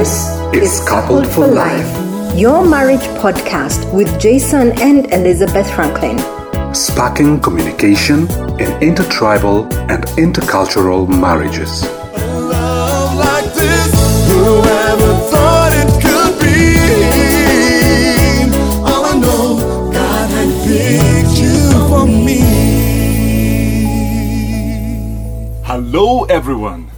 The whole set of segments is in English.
This is Coupled for Life, your marriage podcast with Jason and Elizabeth Franklin. sparking communication in intertribal and intercultural marriages. love like this. Whoever thought it could be? All I know, God had picked you for me. Hello, everyone.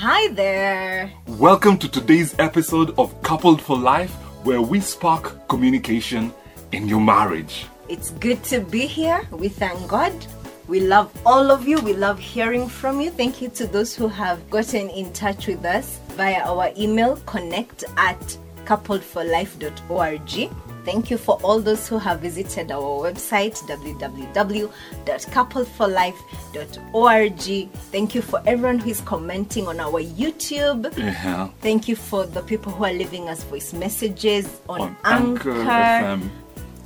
Hi there. Welcome to today's episode of Coupled for Life, where we spark communication in your marriage. It's good to be here. We thank God. We love all of you. We love hearing from you. Thank you to those who have gotten in touch with us via our email connect at coupledforlife.org. Thank you for all those who have visited our website www.coupledforlife.org. Thank you for everyone who is commenting on our YouTube. Yeah. Thank you for the people who are leaving us voice messages on, On Anchor, Anchor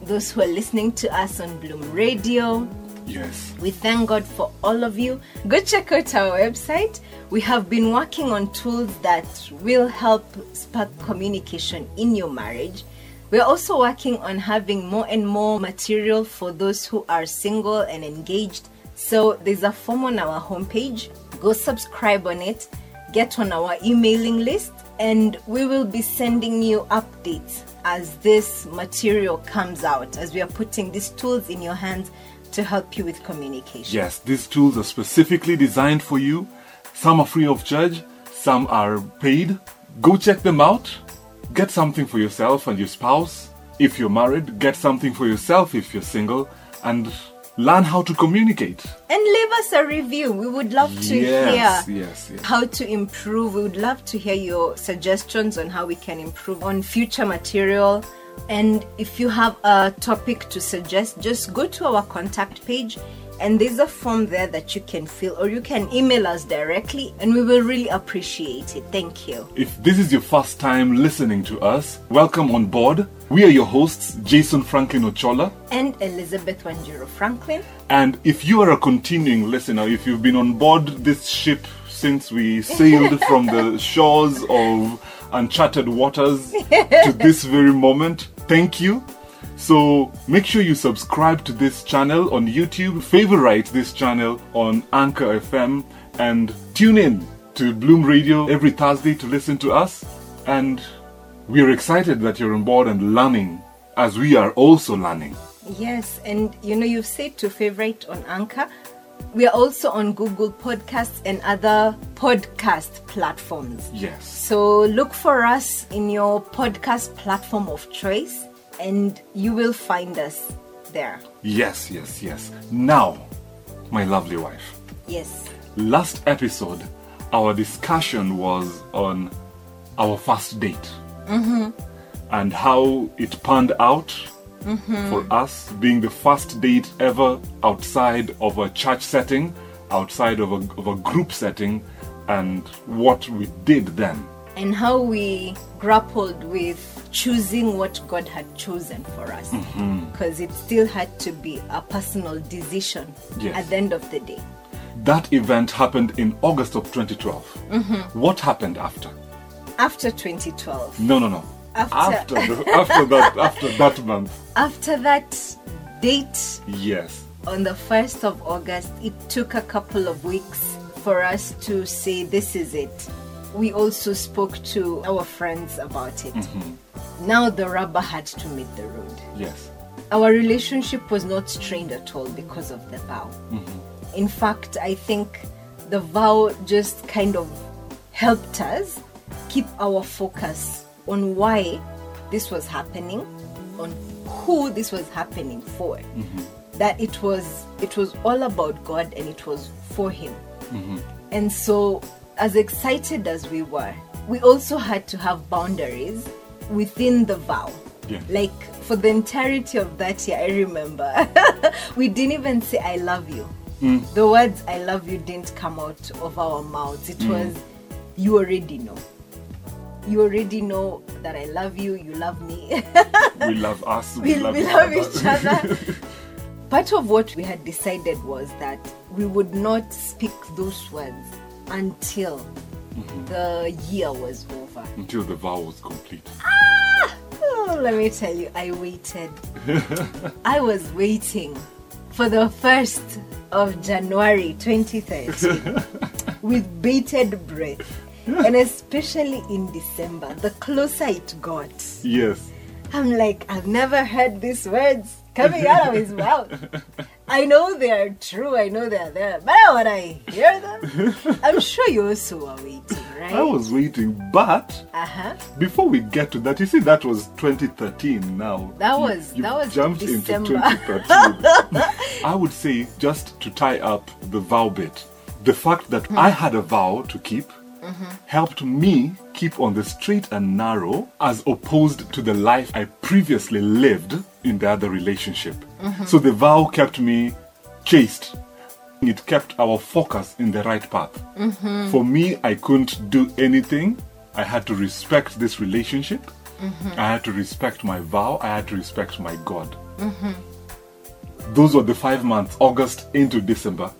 those who are listening to us on Bloom Radio. Yes. We thank God for all of you. Go check out our website. We have been working on tools that will help spark communication in your marriage. We're also working on having more and more material for those who are single and engaged. So there's a form on our homepage. Go subscribe on it, get on our emailing list, and we will be sending you updates as this material comes out, as we are putting these tools in your hands to help you with communication. Yes, these tools are specifically designed for you. Some are free of charge, some are paid. Go check them out. Get something for yourself and your spouse. If you're married, get something for yourself if you're single, and learn how to communicate. And leave us a review. We would love to yes, hear yes, yes. how to improve. We would love to hear your suggestions on how we can improve on future material. And if you have a topic to suggest, just go to our contact page and there's a form there that you can fill or you can email us directly and we will really appreciate it. Thank you. If this is your first time listening to us, welcome on board. We are your hosts, Jason Franklin Ochola. And Elizabeth Wanjiro Franklin. And if you are a continuing listener, if you've been on board this ship since we sailed from the shores of uncharted waters to this very moment, thank you. So make sure you subscribe to this channel on YouTube, favorite this channel on Anchor FM, and tune in to Bloom Radio every Thursday to listen to us. And we are excited that you're on board and learning as we are also learning. Yes, and you know, you've said to favorite on Anchor. We are also on Google Podcasts and other podcast platforms. Yes. So look for us in your podcast platform of choice and you will find us there. Yes, yes, yes. Now, my lovely wife. Yes. Last episode, our discussion was on our first date mm-hmm. and how it panned out mm-hmm. for us being the first date ever outside of a church setting, outside of a, of a group setting, and what we did then. And how we grappled with choosing what God had chosen for us. Mm-hmm. Because it still had to be a personal decision Yes. at the end of the day. That event happened in August of 2012. Mm-hmm. What happened after? After 2012. No, no, no. After- the, after that, after that month. After that date Yes. on the 1st of August, it took a couple of weeks for us to say, This is it. We also spoke to our friends about it. Mm-hmm. Now the rubber had to meet the road. Yes. Our relationship was not strained at all because of the vow. Mm-hmm. In fact, I think the vow just kind of helped us keep our focus on why this was happening, on who this was happening for. Mm-hmm. That it was it was all about God and it was for him. Mm-hmm. And so as excited as we were, we also had to have boundaries within the vow. Yeah. Like for the entirety of that year, I remember we didn't even say I love you. Mm. The words I love you didn't come out of our mouths. It mm. was you already know. You already know that I love you, you love me. We love us. we, We, love, we each love other. each other. Part of what we had decided was that we would not speak those words until Mm-hmm. the year was over. Until the vow was complete. Ah! Oh, let me tell you, I waited. I was waiting for the 1st of January 2013 with bated breath. And especially in December, the closer it got, Yes. I'm like, I've never heard these words coming out of his mouth. I know they are true, I know they are there, but when I hear them, I'm sure you also are waiting, right? I was waiting, but Uh huh. before we get to that, you see, that was 2013 now. That was- you that was jumped December. into 2013. I would say, just to tie up the vow bit, the fact that Hmm. I had a vow to keep Mm-hmm. helped me keep on the straight and narrow as opposed to the life I previously lived in the other relationship. Mm-hmm. So the vow kept me chaste. It kept our focus in the right path. Mm-hmm. For me, I couldn't do anything. I had to respect this relationship. Mm-hmm. I had to respect my vow. I had to respect my God. Those were the five months, August into December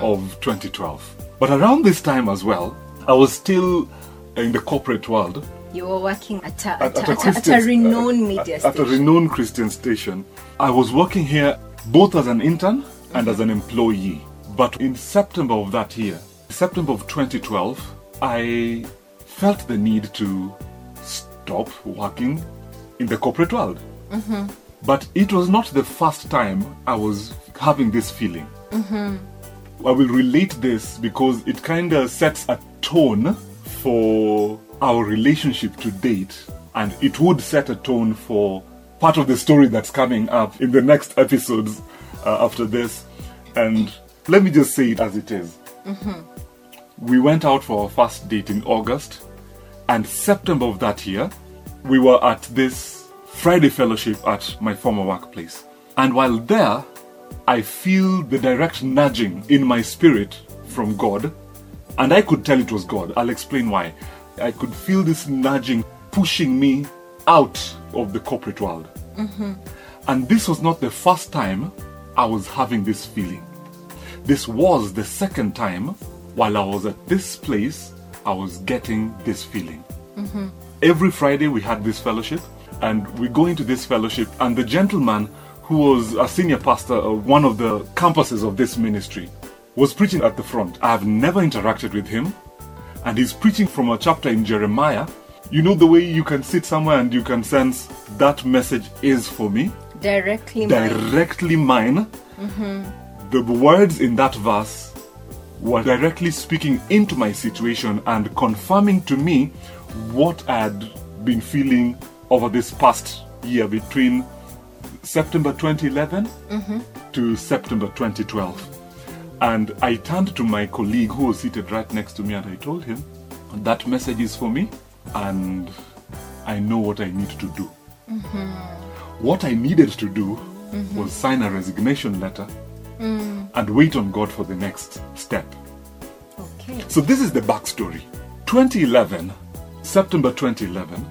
of 2012. But around this time as well, I was still in the corporate world You were working at a, at, at, at a, at, a, renowned media at, at a uh, renowned Christian station. I was working here both as an intern and as an employee. But in September of that year, September of 2012, I felt the need to stop working in the corporate world. Mm-hmm. But it was not the first time I was having this feeling. Mm-hmm. I will relate this because it kind of sets a tone for our relationship to date, and it would set a tone for part of the story that's coming up in the next episodes uh, after this. And let me just say it as it is. We went out for our first date in August, and September of that year, we were at this Friday fellowship at my former workplace. And while there, I feel the direct nudging in my spirit from God, and I could tell it was God. I'll explain why. I could feel this nudging pushing me out of the corporate world. Mm-hmm. And this was not the first time I was having this feeling. This was the second time while I was at this place, I was getting this feeling. Mm-hmm. Every Friday we had this fellowship, and we go into this fellowship, and the gentleman who was a senior pastor of one of the campuses of this ministry was preaching at the front. I have never interacted with him, and he's preaching from a chapter in Jeremiah. You know the way you can sit somewhere and you can sense that message is for me? Directly mine. directly mine. Mm-hmm. The words in that verse were directly speaking into my situation and confirming to me what I had been feeling over this past year between September 2011 mm-hmm. to September 2012. And I turned to my colleague who was seated right next to me and I told him, That message is for me and I know what I need to do. Mm-hmm. What I needed to do mm-hmm. was sign a resignation letter mm. and wait on God for the next step. Okay. So, this is the backstory. 2011, September 2011,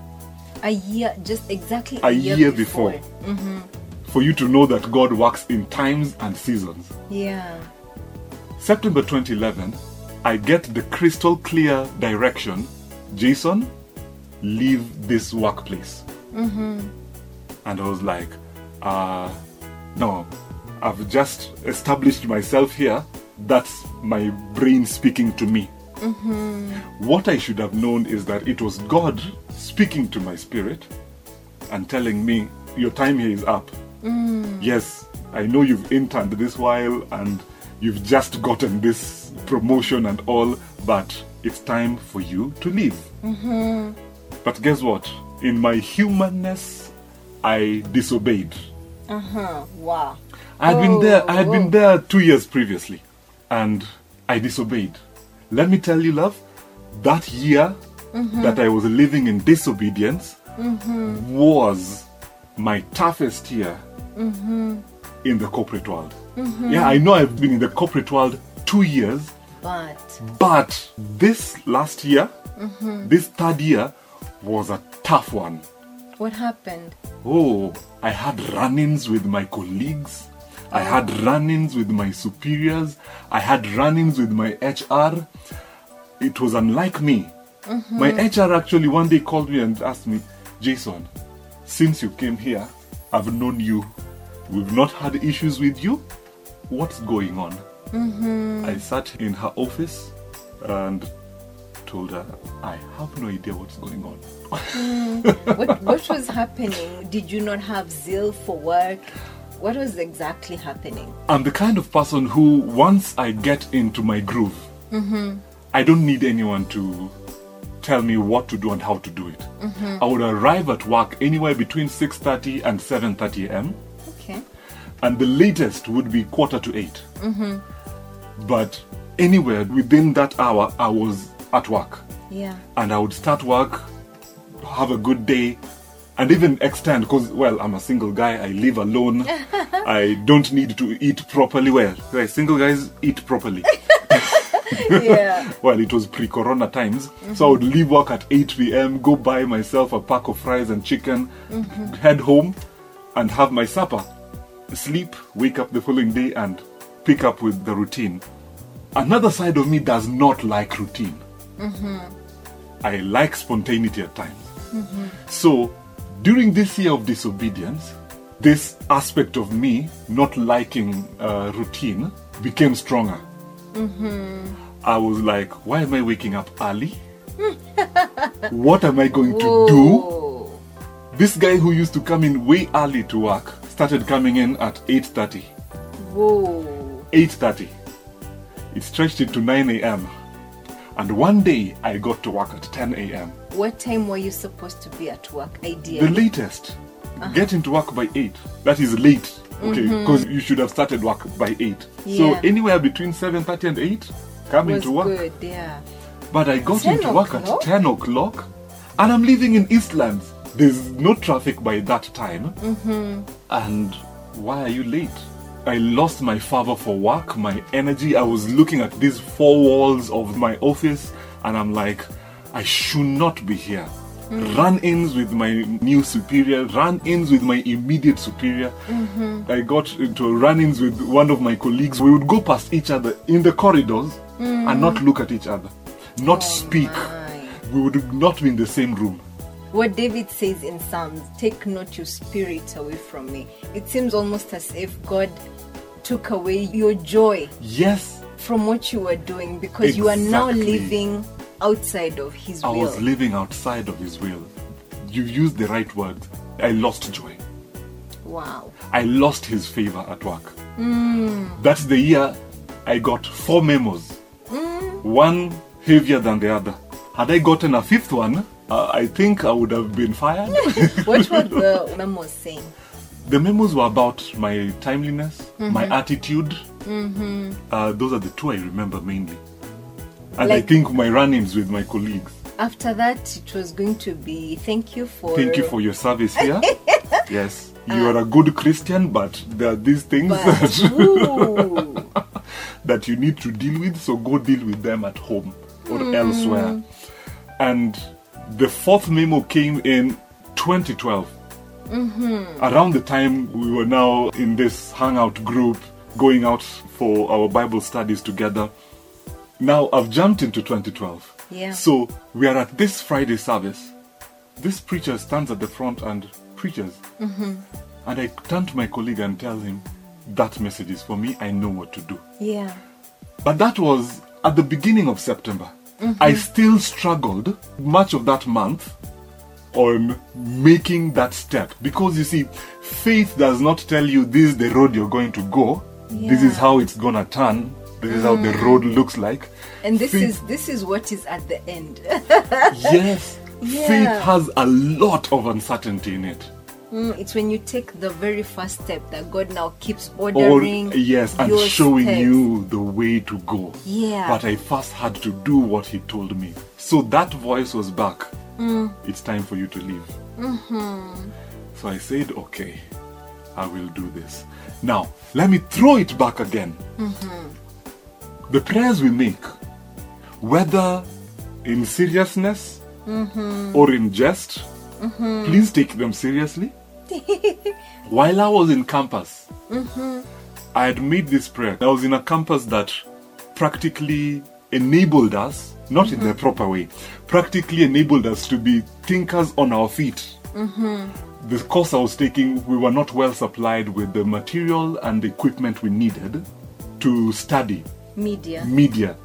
A year, just exactly a year before, mm-hmm. for you to know that God works in times and seasons. Yeah. September 2011, I get the crystal clear direction Jason, leave this workplace. Mm-hmm. And I was like, uh, no, I've just established myself here. That's my brain speaking to me. Mm-hmm. What I should have known is that it was God speaking to my spirit and telling me, Your time here is up. Mm. Yes, I know you've interned this while and you've just gotten this promotion and all, but it's time for you to leave. But guess what? In my humanness, I disobeyed. Uh huh. Wow. I had been there. I had Oh, been there two years previously, and I disobeyed. Let me tell you, love, that year Mm-hmm. that I was living in disobedience was my toughest year Mm-hmm. in the corporate world. Yeah, I know I've been in the corporate world two years, But but this last year, Mm-hmm. this third year, was a tough one. what happened? Oh, I had run ins with my colleagues. I had run ins with my superiors. I had run ins with my HR. It was unlike me. My HR actually one day called me and asked me, Jason, since you came here, I've known you. We've not had issues with you. What's going on? Mm-hmm. I sat in her office and told her, I have no idea what's going on. Mm. what, what was happening? Did you not have zeal for work? What was exactly happening? I'm the kind of person who, once I get into my groove, mm-hmm. I don't need anyone to tell me what to do and how to do it. Mm-hmm. I would arrive at work anywhere between 6:30 and 7:30 a.m. And the latest would be quarter to 8 mm-hmm. But anywhere within that hour, I was at work, Yeah. and I would start work, have a good day, and even extend because well, I'm a single guy. I live alone. I don't need to eat properly. Well, right, single guys eat properly. Yeah. well, it was pre-corona times, so I would leave work at 8 p.m., go buy myself a pack of fries and chicken, mm-hmm. head home, and have my supper, sleep, wake up the following day, and pick up with the routine. Another side of me does not like routine. Mm-hmm. I like spontaneity at times. Mm-hmm. So, during this year of disobedience, this aspect of me not liking uh, routine became stronger. Mm-hmm. I was like, why am I waking up early? what am I going to do? This guy who used to come in way early to work started coming in at 8:30. Whoa. 8:30. It stretched it to 9 a.m. And one day I got to work at 10 a.m. What time were you supposed to be at work? The Ideally. latest. Get into work by 8. That is late. Okay, because you should have started work by 8. So anywhere between 7:30 and 8 coming was into work. good. Yeah. But I got 10 into work o'clock? at 10 o'clock and I'm living in Eastlands. There's no traffic by that time. Mm-hmm. And why are you late? I lost my fervor for work, my energy. I was looking at these four walls of my office and I'm like, I should not be here. Mm. Run ins with my new superior, run ins with my immediate superior. Mm-hmm. I got into run ins with one of my colleagues. We would go past each other in the corridors and not look at each other, not speak. My. We would not be in the same room. What David says in Psalms, take not your spirit away from me. It seems almost as if God took away your joy Yes, from what you were doing because you are now living outside of His I will. I was living outside of His will. You used the right word. I lost joy. wow. I lost His favor at work. Mm. That's the year I got four memos, mm. one heavier than the other. Had I gotten a fifth one, uh, I think I would have been fired. What were the memos saying? the memos were about my timeliness, my attitude. Uh, those are the two I remember mainly. And I think my run ins with my colleagues. After that, it was going to be thank you for. Thank you for your service here. yes, you are a good Christian, but there are these things But, that, that you need to deal with, so go deal with them at home or elsewhere. And the fourth memo came in 2012. Mm-hmm. Around the time we were now in this hangout group, going out for our Bible studies together. Now I've jumped into 2012. Yeah. So we are at this Friday service. This preacher stands at the front and preaches. Mm-hmm. And I turn to my colleague and tell him, that message is for me. I know what to do. yeah. But that was at the beginning of September. Mm-hmm. I still struggled much of that month on making that step because you see, faith does not tell you this is the road you're going to go. This is how it's gonna turn. This is how the mm. road looks like. And this Faith- is this is what is at the end. yes. Yeah. Faith has a lot of uncertainty in it. Mm, it's when you take the very first step that God now keeps Or ordering. yes, and showing steps. you the way to go. Yeah. But I first had to do what he told me. So that voice was back. Mm. It's time for you to leave. Mm-hmm. So I said, okay, I will do this. Now, let me throw it back again. Mm-hmm. The prayers we make, whether in seriousness Mm-hmm. or in jest, Mm-hmm. please take them seriously. While I was in campus, Mm-hmm. I had made this prayer. I was in a campus that practically enabled us, not in the mm-hmm. proper way, practically enabled us to be thinkers on our feet. Mm-hmm. The course I was taking, we were not well supplied with the material and equipment we needed to study Media. media.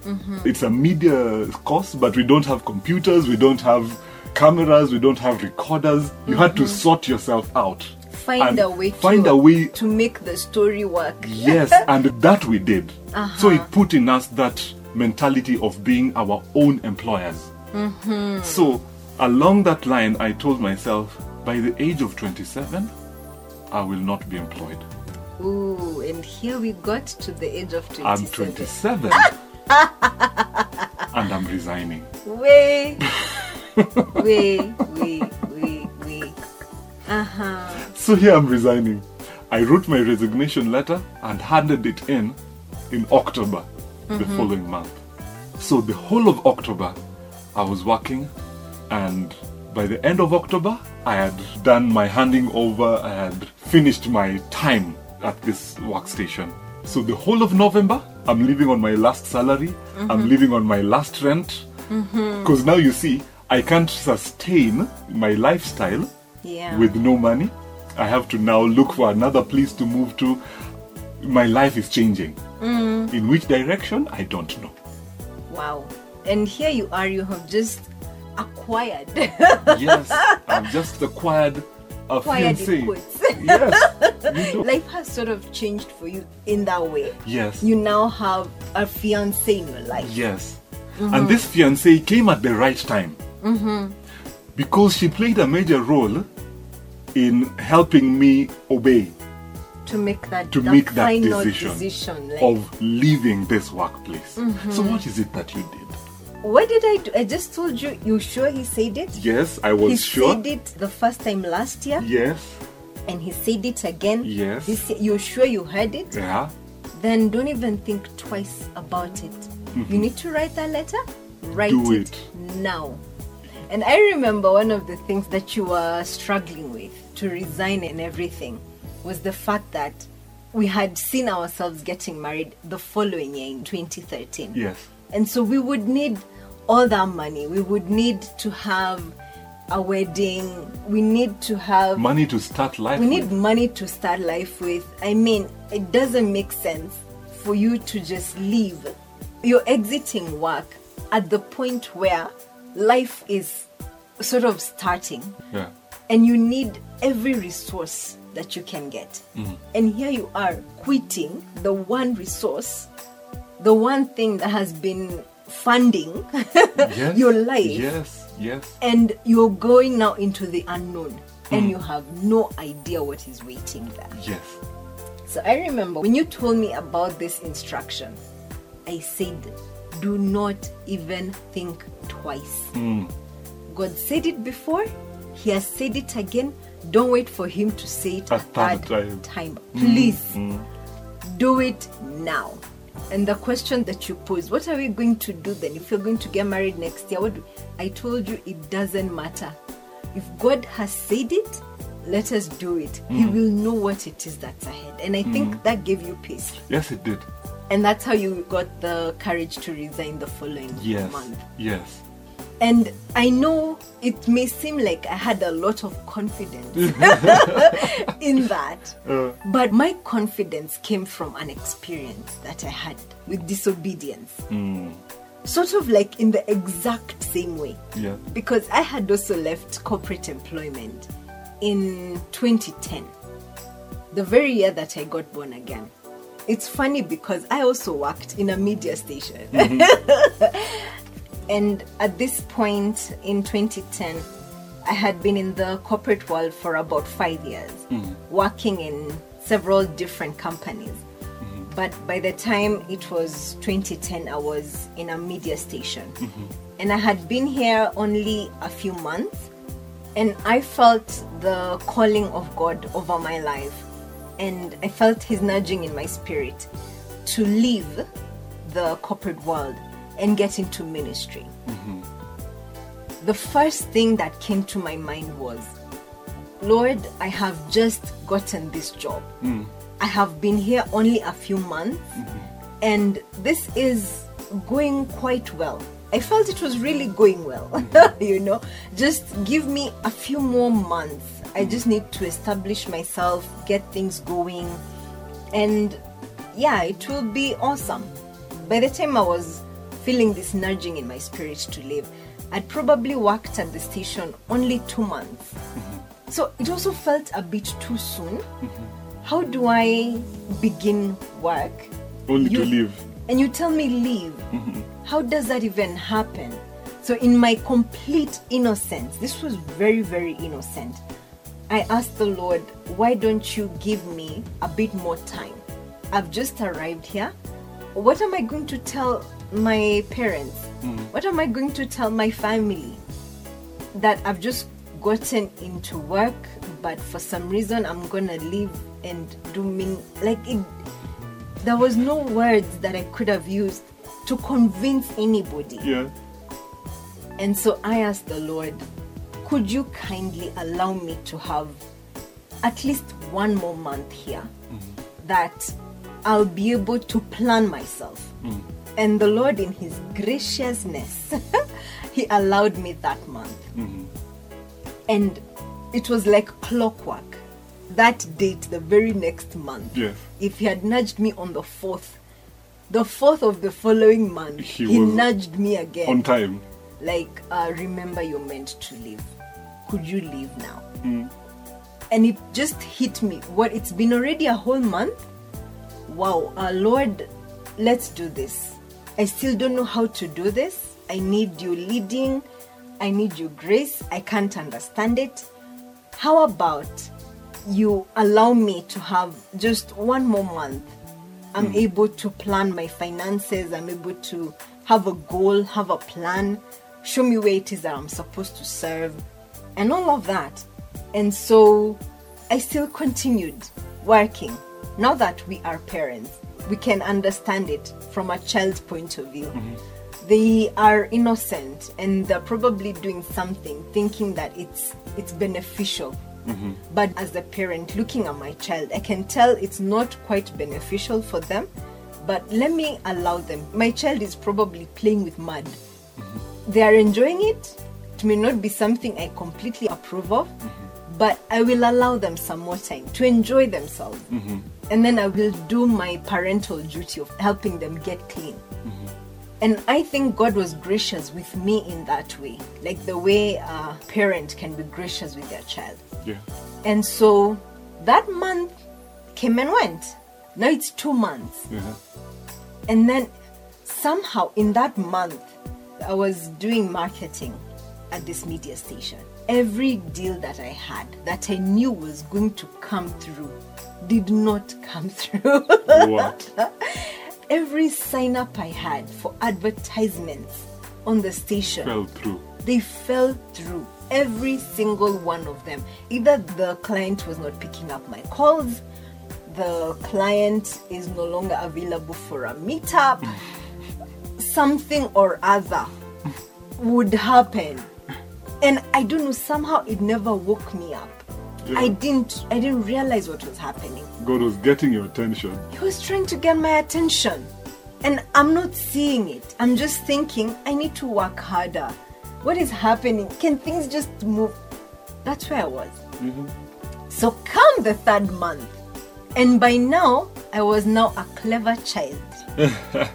It's a media course, but we don't have computers, we don't have cameras, we don't have recorders. You had to mm-hmm. sort yourself out. Find a way find to, a way to make the story work. Yes, and that we did. So uh-huh. it put in us that mentality of being our own employers. Mm-hmm. So along that line, I told myself, by the age of 27, I will not be employed. Ooh, and here we got to the age of 27. I'm 27. and I'm resigning. Way, way, way, way, way. Uh huh. So here I'm resigning. I wrote my resignation letter and handed it in in October, the following month. So the whole of October, I was working, and by the end of October, I had done my handing over, I had finished my time at this workstation. So the whole of November, I'm living on my last salary, I'm living on my last rent. Because now you see, I can't sustain my lifestyle Yeah. with no money. I have to now look for another place to move to. My life is changing. Mm. In which direction? I don't know. Wow. And here you are, you have just acquired. Yes, I've just acquired a acquired fiancé. Yes. Life has sort of changed for you in that way. yes, You now have a fiance in your life. yes. Mm-hmm. And this fiancé came at the right time Mm-hmm. because she played a major role in helping me obey To make that, to that make that final decision, decision, like, of leaving this workplace. Mm-hmm. So, what is it that you did? what did I do? I just told you. You sure he said it? Yes, I was he sure. He said it the first time last year, Yes, and he said it again. Yes. This. You're sure you heard it? yeah. Then don't even think twice about it. Mm-hmm. You need to write that letter. Write. Do it, now. And I remember one of the things that you were struggling with to resign and everything was the fact that we had seen ourselves getting married the following year in 2013. Yes. And so we would need all that money. We would need to have a wedding. We need to have Money to start life. we with. need money to start life with. I mean, it doesn't make sense for you to just leave. You're exiting work at the point where life is sort of starting Yeah. and you need every resource that you can get. Mm-hmm. And here you are quitting the one resource, the one thing that has been funding Yes. your life Yes. Yes. and you're going now into the unknown and mm. you have no idea what is waiting there. Yes. So I remember when you told me about this instruction, I said, do not even think twice. Hmm. God said it before, He has said it again. Don't wait for Him to say it A a third time. time. Hmm, Please hmm. do it now. And the question that you pose, what are we going to do then if you're going to get married next year? What do, I told you it doesn't matter. If God has said it, let us do it. He will know what it is that's ahead. And I think that gave you peace. Yes, it did. And that's how you got the courage to resign the following Yes. month. Yes. And I know it may seem like I had a lot of confidence in that. Uh, But my confidence came from an experience that I had with disobedience. Sort of like in the exact same way. yeah. Because I had also left corporate employment in 2010, the very year that I got born again. It's funny because I also worked in a media station. Mm-hmm. and at this point in 2010, I had been in the corporate world for about five years, mm-hmm. working in several different companies. Mm-hmm. But by the time it was 2010, I was in a media station. And I had been here only a few months. And I felt the calling of God over my life. And I felt His nudging in my spirit to leave the corporate world and get into ministry. Mm-hmm. The first thing that came to my mind was Lord, I have just gotten this job. Mm. I have been here only a few months, mm-hmm. and this is going quite well. I felt it was really going well. Mm-hmm. you know, just give me a few more months. I just need to establish myself, get things going, and yeah, it will be awesome. By the time I was feeling this nudging in my spirit to leave, I'd probably worked at the station only two months. Mm-hmm. So it also felt a bit too soon. Mm-hmm. How do I begin work? Only to You- leave. And you tell me leave. Mm-hmm. How does that even happen? So, in my complete innocence, this was very, very innocent. I asked the Lord, why don't you give me a bit more time? I've just arrived here. What am I going to tell my parents? Hmm. What am I going to tell my family? That I've just gotten into work, but for some reason I'm gonna leave and do mean like it. There was no words that I could have used to convince anybody. Yeah. And so I asked the Lord, could you kindly allow me to have at least one more month here mm-hmm. that I'll be able to plan myself? Mm-hmm. And the Lord, in His graciousness, He allowed me that month. Mm-hmm. And it was like clockwork. That date, the very next month, Yes. if He had nudged me on the fourth, the fourth of the following month, He He, nudged me again On time. like uh, remember you're meant to leave could you leave now? And it just hit me what it's been already a whole month? Wow uh, lord let's do this. I still don't know how to do this. I need you leading. I need your grace. I can't understand it. How about you allow me to have just one more month? I'm able to plan my finances, I'm able to have a goal, have a plan, show me where it is that I'm supposed to serve, and all of that. And so I still continued working. Now that we are parents, we can understand it from a child's point of view. Mm-hmm. They are innocent and they're probably doing something thinking that it's it's beneficial mm-hmm. but as a parent looking at my child, I can tell it's not quite beneficial for them. But let me allow them. My child is probably playing with mud. Mm-hmm. They are enjoying it. It may not be something I completely approve of, but I will allow them some more time to enjoy themselves. Mm-hmm. And then I will do my parental duty of helping them get clean. Mm-hmm. And I think God was gracious with me in that way, like the way a parent can be gracious with their child. Yeah. And so that month came and went. Now it's two months. Yeah. And then somehow in that month, I was doing marketing at this media station. Every deal that I had that I knew was going to come through did not come through. What? Every sign up I had for advertisements on the station Fell through. they fell through every single one of them either the client was not picking up my calls the client is no longer available for a meetup mm. something or other would happen and i don't know somehow it never woke me up Yeah. i didn't i didn't realize what was happening God was getting your attention. he was trying to get my attention. And I'm not seeing it. I'm just thinking, I need to work harder. What is happening? Can things just move? That's where I was. Mm-hmm. So come the third month. And by now, I was now a clever child.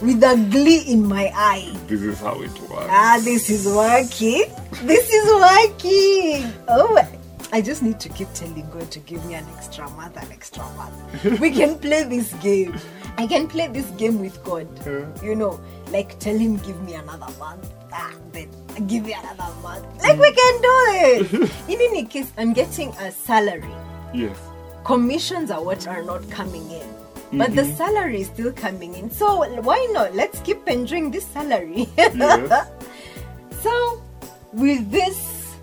With a glee in my eye. This is how it works. Ah, this is working. This is working. Oh, I just need to keep telling God to give me an extra month, an extra month. we can play this game. I can play this game with God. You know, like tell Him, give me another month. Ah, then give me another month. Like we can do it. in any case, I'm getting a salary Yes. commissions are what are not coming in but the mm-hmm. salary is still coming in. So why not? Let's keep enjoying this salary. Yes. so with this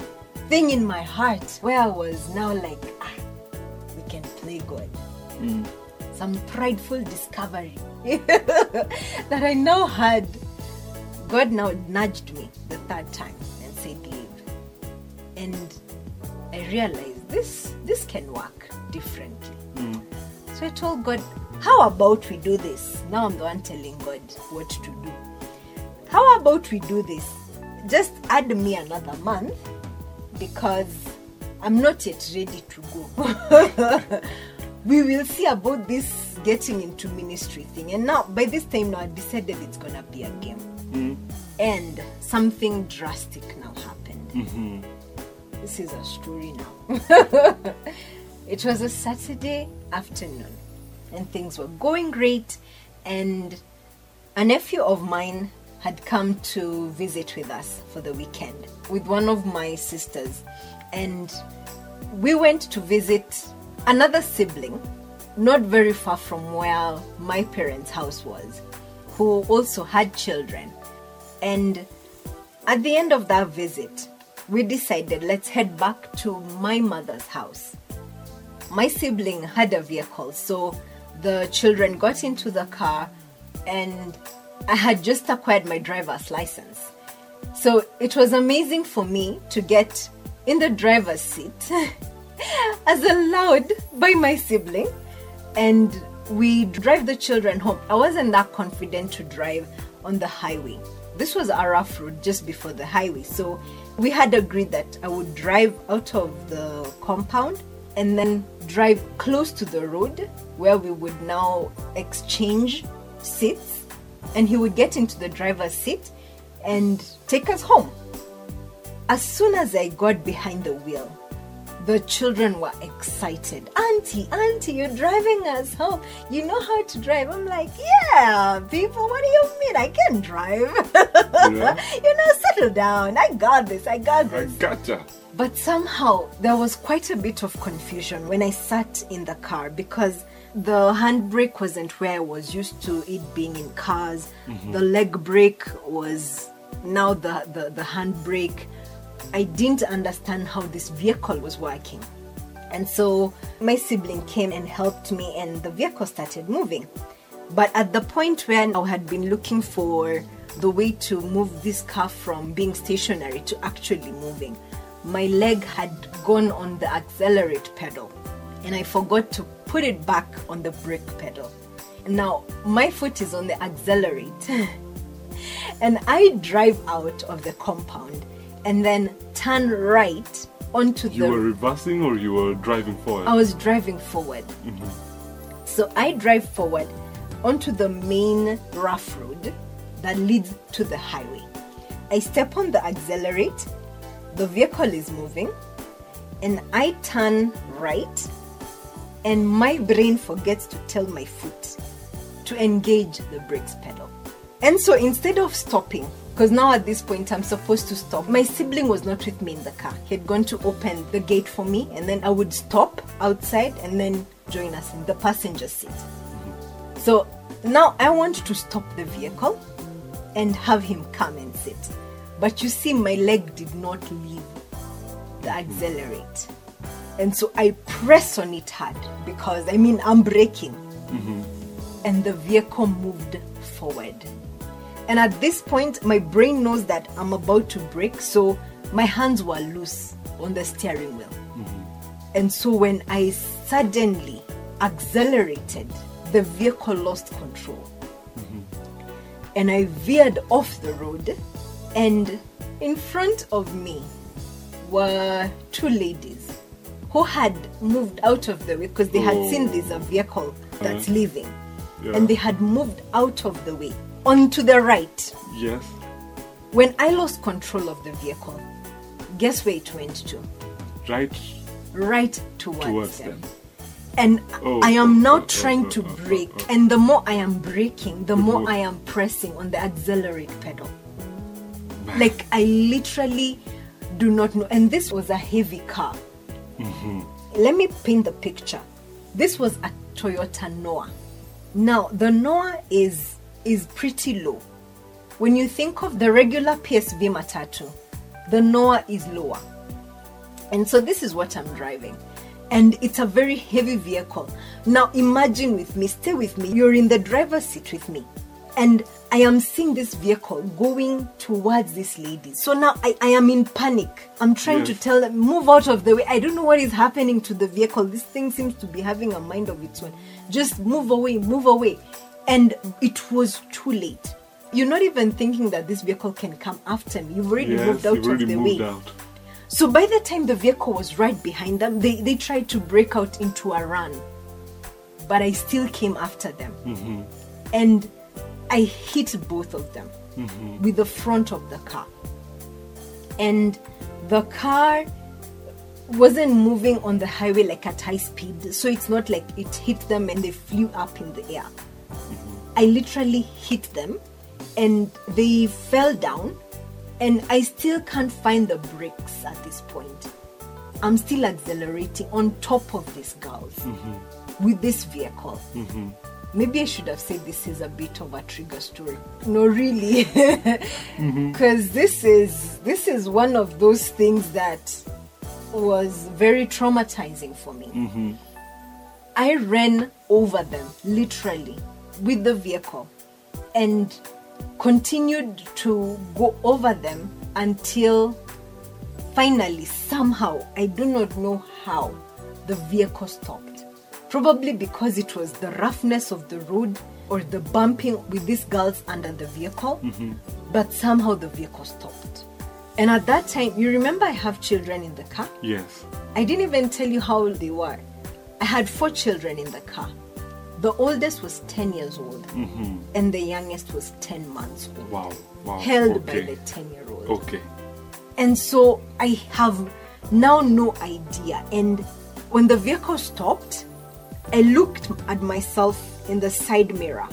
thing in my heart where i was now like ah, we can play god. Mm. Some prideful discovery that i now had. God now nudged me the third time and said leave. And I realized this this can work differently. Mm. So I told God, how about we do this? Now I'm the one telling God what to do. How about we do this? Just add me another month because I'm not yet ready to go. we will see about this getting into ministry thing. And now, by this time, now I decided it's gonna be a game. Mm-hmm. And something drastic now happened. Mm-hmm. This is a story now. it was a Saturday afternoon, and things were going great. And a nephew of mine had come to visit with us for the weekend with one of my sisters. And we went to visit another sibling, not very far from where my parents' house was, who also had children. And at the end of that visit, we decided let's head back to my mother's house. My sibling had a vehicle, so the children got into the car, and I had just acquired my driver's license. So it was amazing for me to get in the driver's seat as allowed by my sibling and we drive the children home. I wasn't that confident to drive on the highway. This was a rough road just before the highway. So we had agreed that I would drive out of the compound and then drive close to the road where we would now exchange seats and he would get into the driver's seat and take us home. As soon as I got behind the wheel, the children were excited. Auntie, Auntie, you're driving us home. You know how to drive. I'm like, yeah, people, what do you mean? I can drive. Yeah. you know, settle down. I got this. I got this. I gotcha. But somehow there was quite a bit of confusion when I sat in the car because the handbrake wasn't where I was used to it being in cars. The leg brake was now the, the, the handbrake. I didn't understand how this vehicle was working. And so my sibling came and helped me, and the vehicle started moving. But at the point when I had been looking for the way to move this car from being stationary to actually moving, my leg had gone on the accelerate pedal and I forgot to put it back on the brake pedal. Now, my foot is on the accelerate and I drive out of the compound and then turn right onto You the You were reversing or you were driving forward? I was driving forward. Mm-hmm. So I drive forward onto the main rough road that leads to the highway. I step on the accelerate, the vehicle is moving, and I turn right, and my brain forgets to tell my foot to engage the brakes pedal. And so instead of stopping, because now at this point I'm supposed to stop, my sibling was not with me in the car. He had gone to open the gate for me, and then I would stop outside and then join us in the passenger seat. So now I want to stop the vehicle and have him come and sit. But you see, my leg did not leave the accelerate. And so I press on it hard because I mean, I'm braking. Mm-hmm. And the vehicle moved forward. And at this point, my brain knows that I'm about to brake, so my hands were loose on the steering wheel. Mm-hmm. And so when I suddenly accelerated, the vehicle lost control. Mm-hmm. And I veered off the road, and in front of me were two ladies who had moved out of the way because they had seen there's a vehicle that's uh-huh. leaving. Yeah. And they had moved out of the way onto the right. Yes. When I lost control of the vehicle, guess where it went to? Right. right towards, Towards them. them. And Oh, I am now oh, oh, trying oh, to oh, oh, brake, oh. and the more I am braking, the more more- I am pressing on the accelerate pedal. Like I literally do not know. And this was a heavy car. Mm-hmm. Let me paint the picture. This was a Toyota Noah. Now the Noah is is pretty low. When you think of the regular PSV Matatu, the Noah is lower. And so this is what I'm driving. And it's a very heavy vehicle. Now imagine with me, stay with me. You're in the driver's seat with me. And I am seeing this vehicle going towards this lady. So now I, I am in panic. I'm trying to tell them, move out of the way. I don't know what is happening to the vehicle. This thing seems to be having a mind of its own. Just move away, move away. And it was too late. You're not even thinking that this vehicle can come after me. You've already Yes, moved out of the moved way. out. So by the time the vehicle was right behind them, they, they tried to break out into a run. But I still came after them. Mm-hmm. And I hit both of them mm-hmm. with the front of the car. And the car wasn't moving on the highway like at high speed. So it's not like it hit them and they flew up in the air. I literally hit them and they fell down and I still can't find the brakes at this point. I'm still accelerating on top of these girls mm-hmm. with this vehicle. Mm-hmm. Maybe I should have said this is a bit of a trigger story. No, really, mm-hmm. because this is this is one of those things that was very traumatizing for me. I ran over them literally with the vehicle and continued to go over them until finally, somehow, I do not know how, the vehicle stopped. Probably because it was the roughness of the road or the bumping with these girls under the vehicle, mm-hmm. but somehow the vehicle stopped. And at that time, you remember I have children in the car? Yes. I didn't even tell you how old they were. I had four children in the car. The oldest was 10 years old, mm-hmm. and the youngest was 10 months old. Wow. Wow. Held by the 10 year old. Okay. And so I have now no idea. And when the vehicle stopped, I looked at myself in the side mirror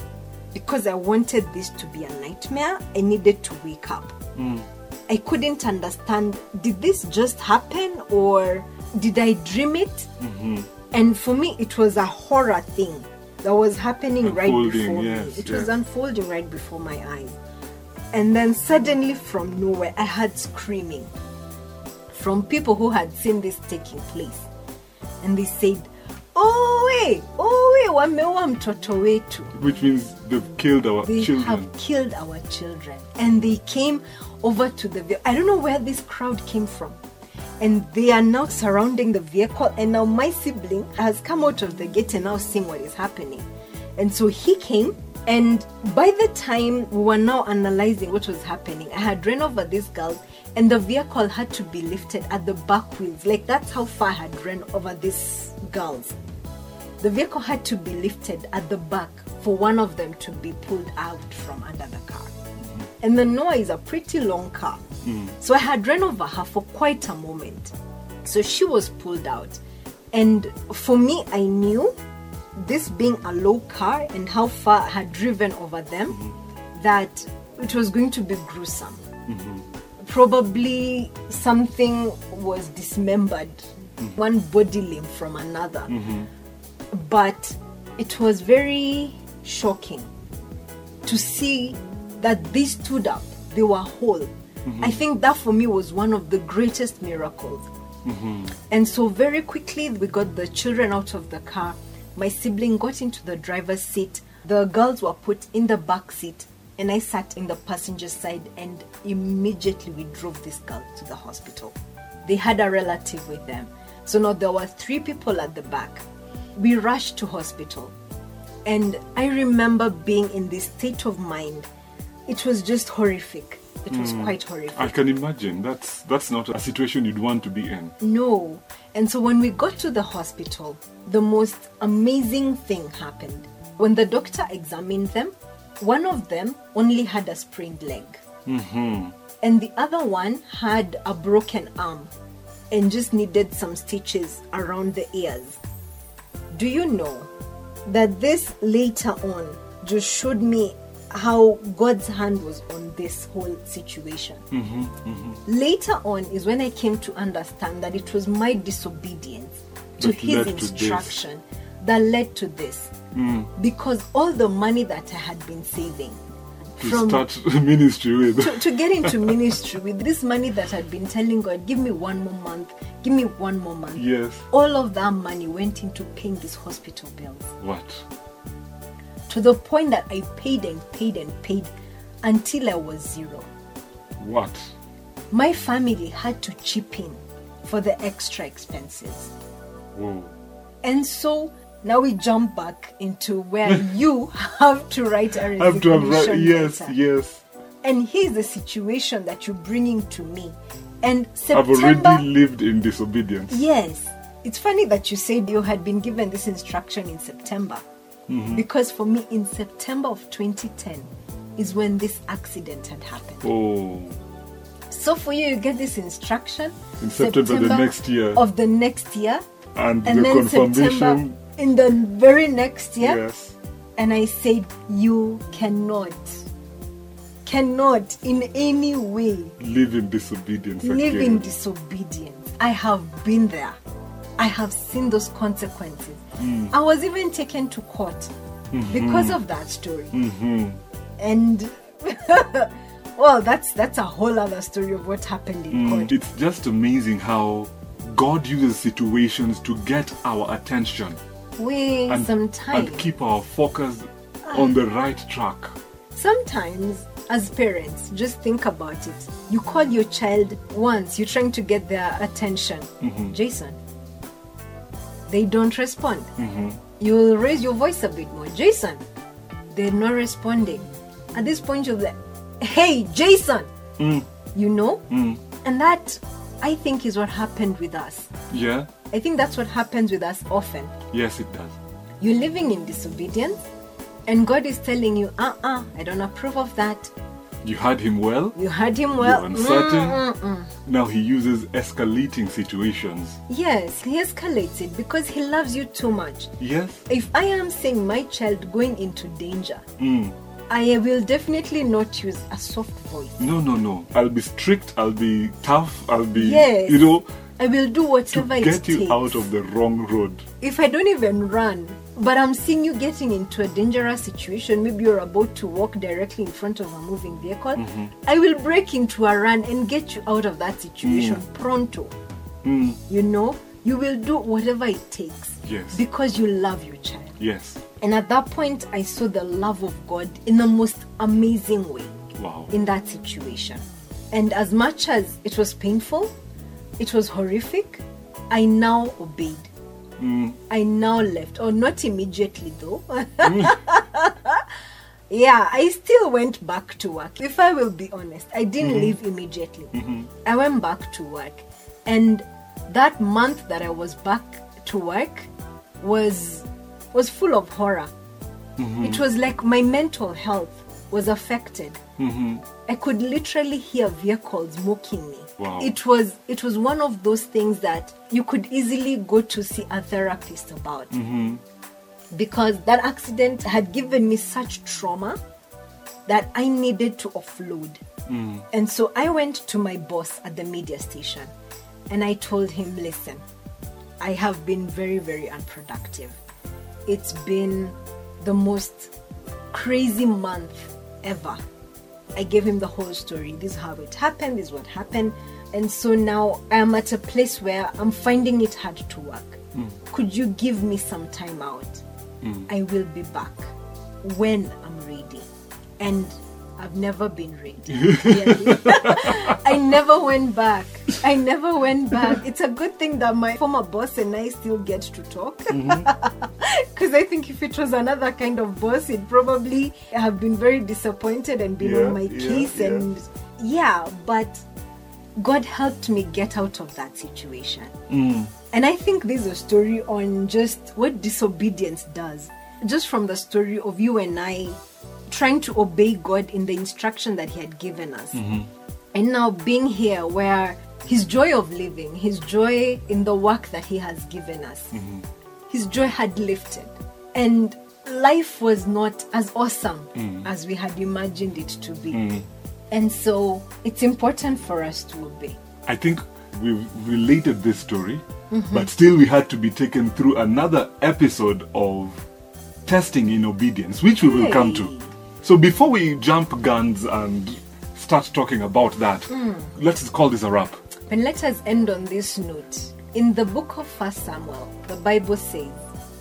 because I wanted this to be a nightmare. I needed to wake up. Mm. I couldn't understand did this just happen or did I dream it? Mm-hmm. And for me, it was a horror thing that was happening right before yes, me. It was unfolding right before my eyes. And then suddenly, from nowhere, I heard screaming from people who had seen this taking place. And they said, Owe, owe, wameua mtoto wetu. Which means they've killed our They children. have killed our children. And they came over to the. I don't know where this crowd came from. And they are now surrounding the vehicle. And now my sibling has come out of the gate and now seeing what is happening. And so he came. And by the time we were now analyzing what was happening, I had ran over these girls, and the vehicle had to be lifted at the back wheels. Like that's how far I had ran over these girls the vehicle had to be lifted at the back for one of them to be pulled out from under the car. And the Noah is a pretty long car. Hmm. So I had run over her for quite a moment. So she was pulled out. And for me, I knew this being a low car and how far I had driven over them, hmm. that it was going to be gruesome. Hmm. Probably something was dismembered, one body limb from another but it was very shocking to see that they stood up they were whole. Mm-hmm. I think that for me was one of the greatest miracles. Mm-hmm. And so very quickly we got the children out of the car. My sibling got into the driver's seat. The girls were put in the back seat and i sat in the passenger side and immediately we drove this girl to the hospital. They had a relative with them. So now there were three people at the back. We rushed to hospital. And i remember being in this state of mind it was just horrific it was quite horrific I can imagine. That's that's not a situation you'd want to be in. no. And so when we got to the hospital, the most amazing thing happened. When the doctor examined them, one of them only had a sprained leg. Mm-hmm. And the other one had a broken arm and just needed some stitches around the ears. Do you know that this later on just showed me how God's hand was on this whole situation? Mm-hmm, mm-hmm. Later on is when I came to understand that it was my disobedience to That his led to instruction that led to this. Mm. Because all the money that I had been saving To start ministry with. to, to get into ministry with this money that I'd been telling God, give me one more month, give me one more month. yes. All of that money went into paying these hospital bills What? To the point that I paid and paid and paid until I was zero. What? My family had to chip in for the extra expenses. Whoa. And so now we jump back into where you have to write a I have to have right. Yes, letter. yes. And here's the situation that you're bringing to me. And September, I've already lived in disobedience. Yes. It's funny that you said you had been given this instruction in September. Mm-hmm. Because for me, in September of 2010 is when this accident had happened. Oh. So for you, you get this instruction In September the next year. of the next year, And, and the then confirmation. September in the very next year. Yes. And I said, You cannot, cannot in any way Live in disobedience live again. in disobedience. I have been there. I have seen those consequences. Mm. I was even taken to court Mm-hmm. because of that story. And well, that's that's a whole other story of what happened in Mm, court. It's just amazing how God uses situations to get our attention We and, sometimes and keep our focus on the right track. sometimes as parents just think about it you call your child once you're trying to get their attention Mm-hmm. jason they don't respond. You'll raise your voice a bit more. Jason they're not responding. At this point you're like hey jason. Mm. you know? And that i think is what happened with us. Yeah? i think that's what happens with us often. Yes, it does. you're living in disobedience and god is telling you uh-uh i don't approve of that You had him well, you heard him well you're uncertain. Mm-mm-mm. Now he uses escalating situations. yes he escalates it because he loves you too much Yes? if i am seeing my child going into danger Mm. i will definitely not use a soft voice No, no, no. I'll be strict, I'll be tough, I'll be, Yes. you know, i will do to whatever it get you out of the wrong road. if i don't even run but i'm seeing you getting into a dangerous situation maybe you're about to walk directly in front of a moving vehicle Mm-hmm. i will break into a run and get you out of that situation pronto Mm. you know you will do whatever it takes Yes. because you love your child Yes. and at that point i saw the love of god in the most amazing way Wow. in that situation and as much as it was painful it was horrific i now obeyed Mm. i now left. Or not immediately though. Yeah i still went back to work. If i will be honest i didn't mm-hmm. leave immediately. Mm-hmm. I went back to work. And that month that i was back to work was was full of horror. Mm-hmm. It was like my mental health was affected i could literally hear vehicles mocking me Wow. it was it was one of those things that you could easily go to see a therapist about mm-hmm. because that accident had given me such trauma that I needed to offload. Mm. And so I went to my boss at the media station and I told him, listen, I have been very, very unproductive. It's been the most crazy month ever. I gave him the whole story. This is how it happened, this is what happened. And so now I am at a place where I'm finding it hard to work. Hmm. Could you give me some time out? Hmm. I will be back when I'm ready. And I've never been ready. I never went back. I never went back. It's a good thing that my former boss and I still get to talk. Mm-hmm. Because I think if it was another kind of boss, he'd probably have been very disappointed and been Yeah, on my yeah, case. yeah. And yeah, but God helped me get out of that situation. Mm. And I think there's a story on just what disobedience does. Just from the story of you and I trying to obey God in the instruction that He had given us. Mm-hmm. And now being here where His joy of living, His joy in the work that He has given us, mm-hmm. His joy had lifted. And life was not as awesome mm. as we had imagined it to be. Mm. And so it's important for us to obey. I think we've related this story, mm-hmm. but still we had to be taken through another episode of testing in obedience, which we will come to. So before we jump guns and start talking about that, let's call this a wrap. And let us end on this note. In the book of First Samuel, the Bible says,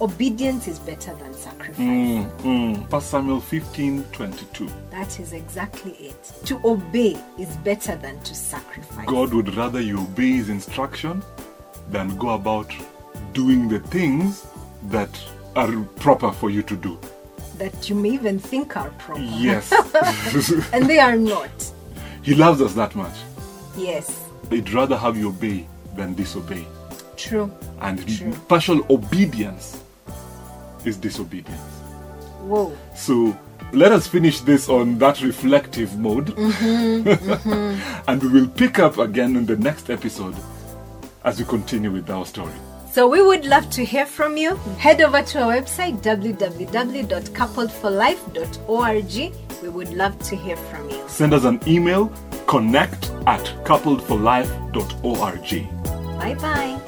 obedience is better than sacrifice. Mm, mm. First Samuel 15 22. That is exactly it. To obey is better than to sacrifice. God would rather you obey his instruction than go about doing the things that are proper for you to do. That you may even think are proper. Yes. And they are not. he loves us that much. Yes. He'd rather have you obey than disobey. True. And True. partial obedience is disobedience. Whoa. So let us finish this on that reflective mode. Mm-hmm, mm-hmm. and we will pick up again in the next episode as we continue with our story. So we would love to hear from you. Head over to our website www.coupledforlife.org. We would love to hear from you. Send us an email connect at coupledforlife.org. Bye bye.